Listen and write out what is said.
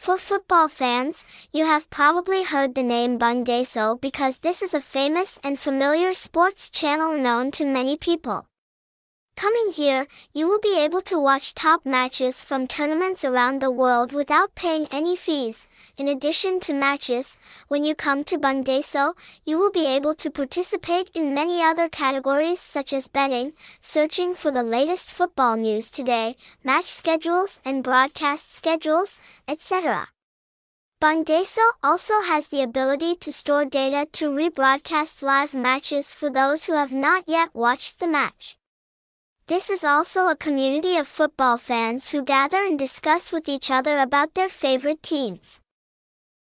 For football fans, you have probably heard the name Bongdaso because this is a famous and familiar sports channel known to many people. Coming here, you will be able to watch top matches from tournaments around the world without paying any fees. In addition to matches, when you come to Bongdaso, you will be able to participate in many other categories such as betting, searching for the latest football news today, match schedules and broadcast schedules, etc. Bongdaso also has the ability to store data to rebroadcast live matches for those who have not yet watched the match. This is also a community of football fans who gather and discuss with each other about their favorite teams.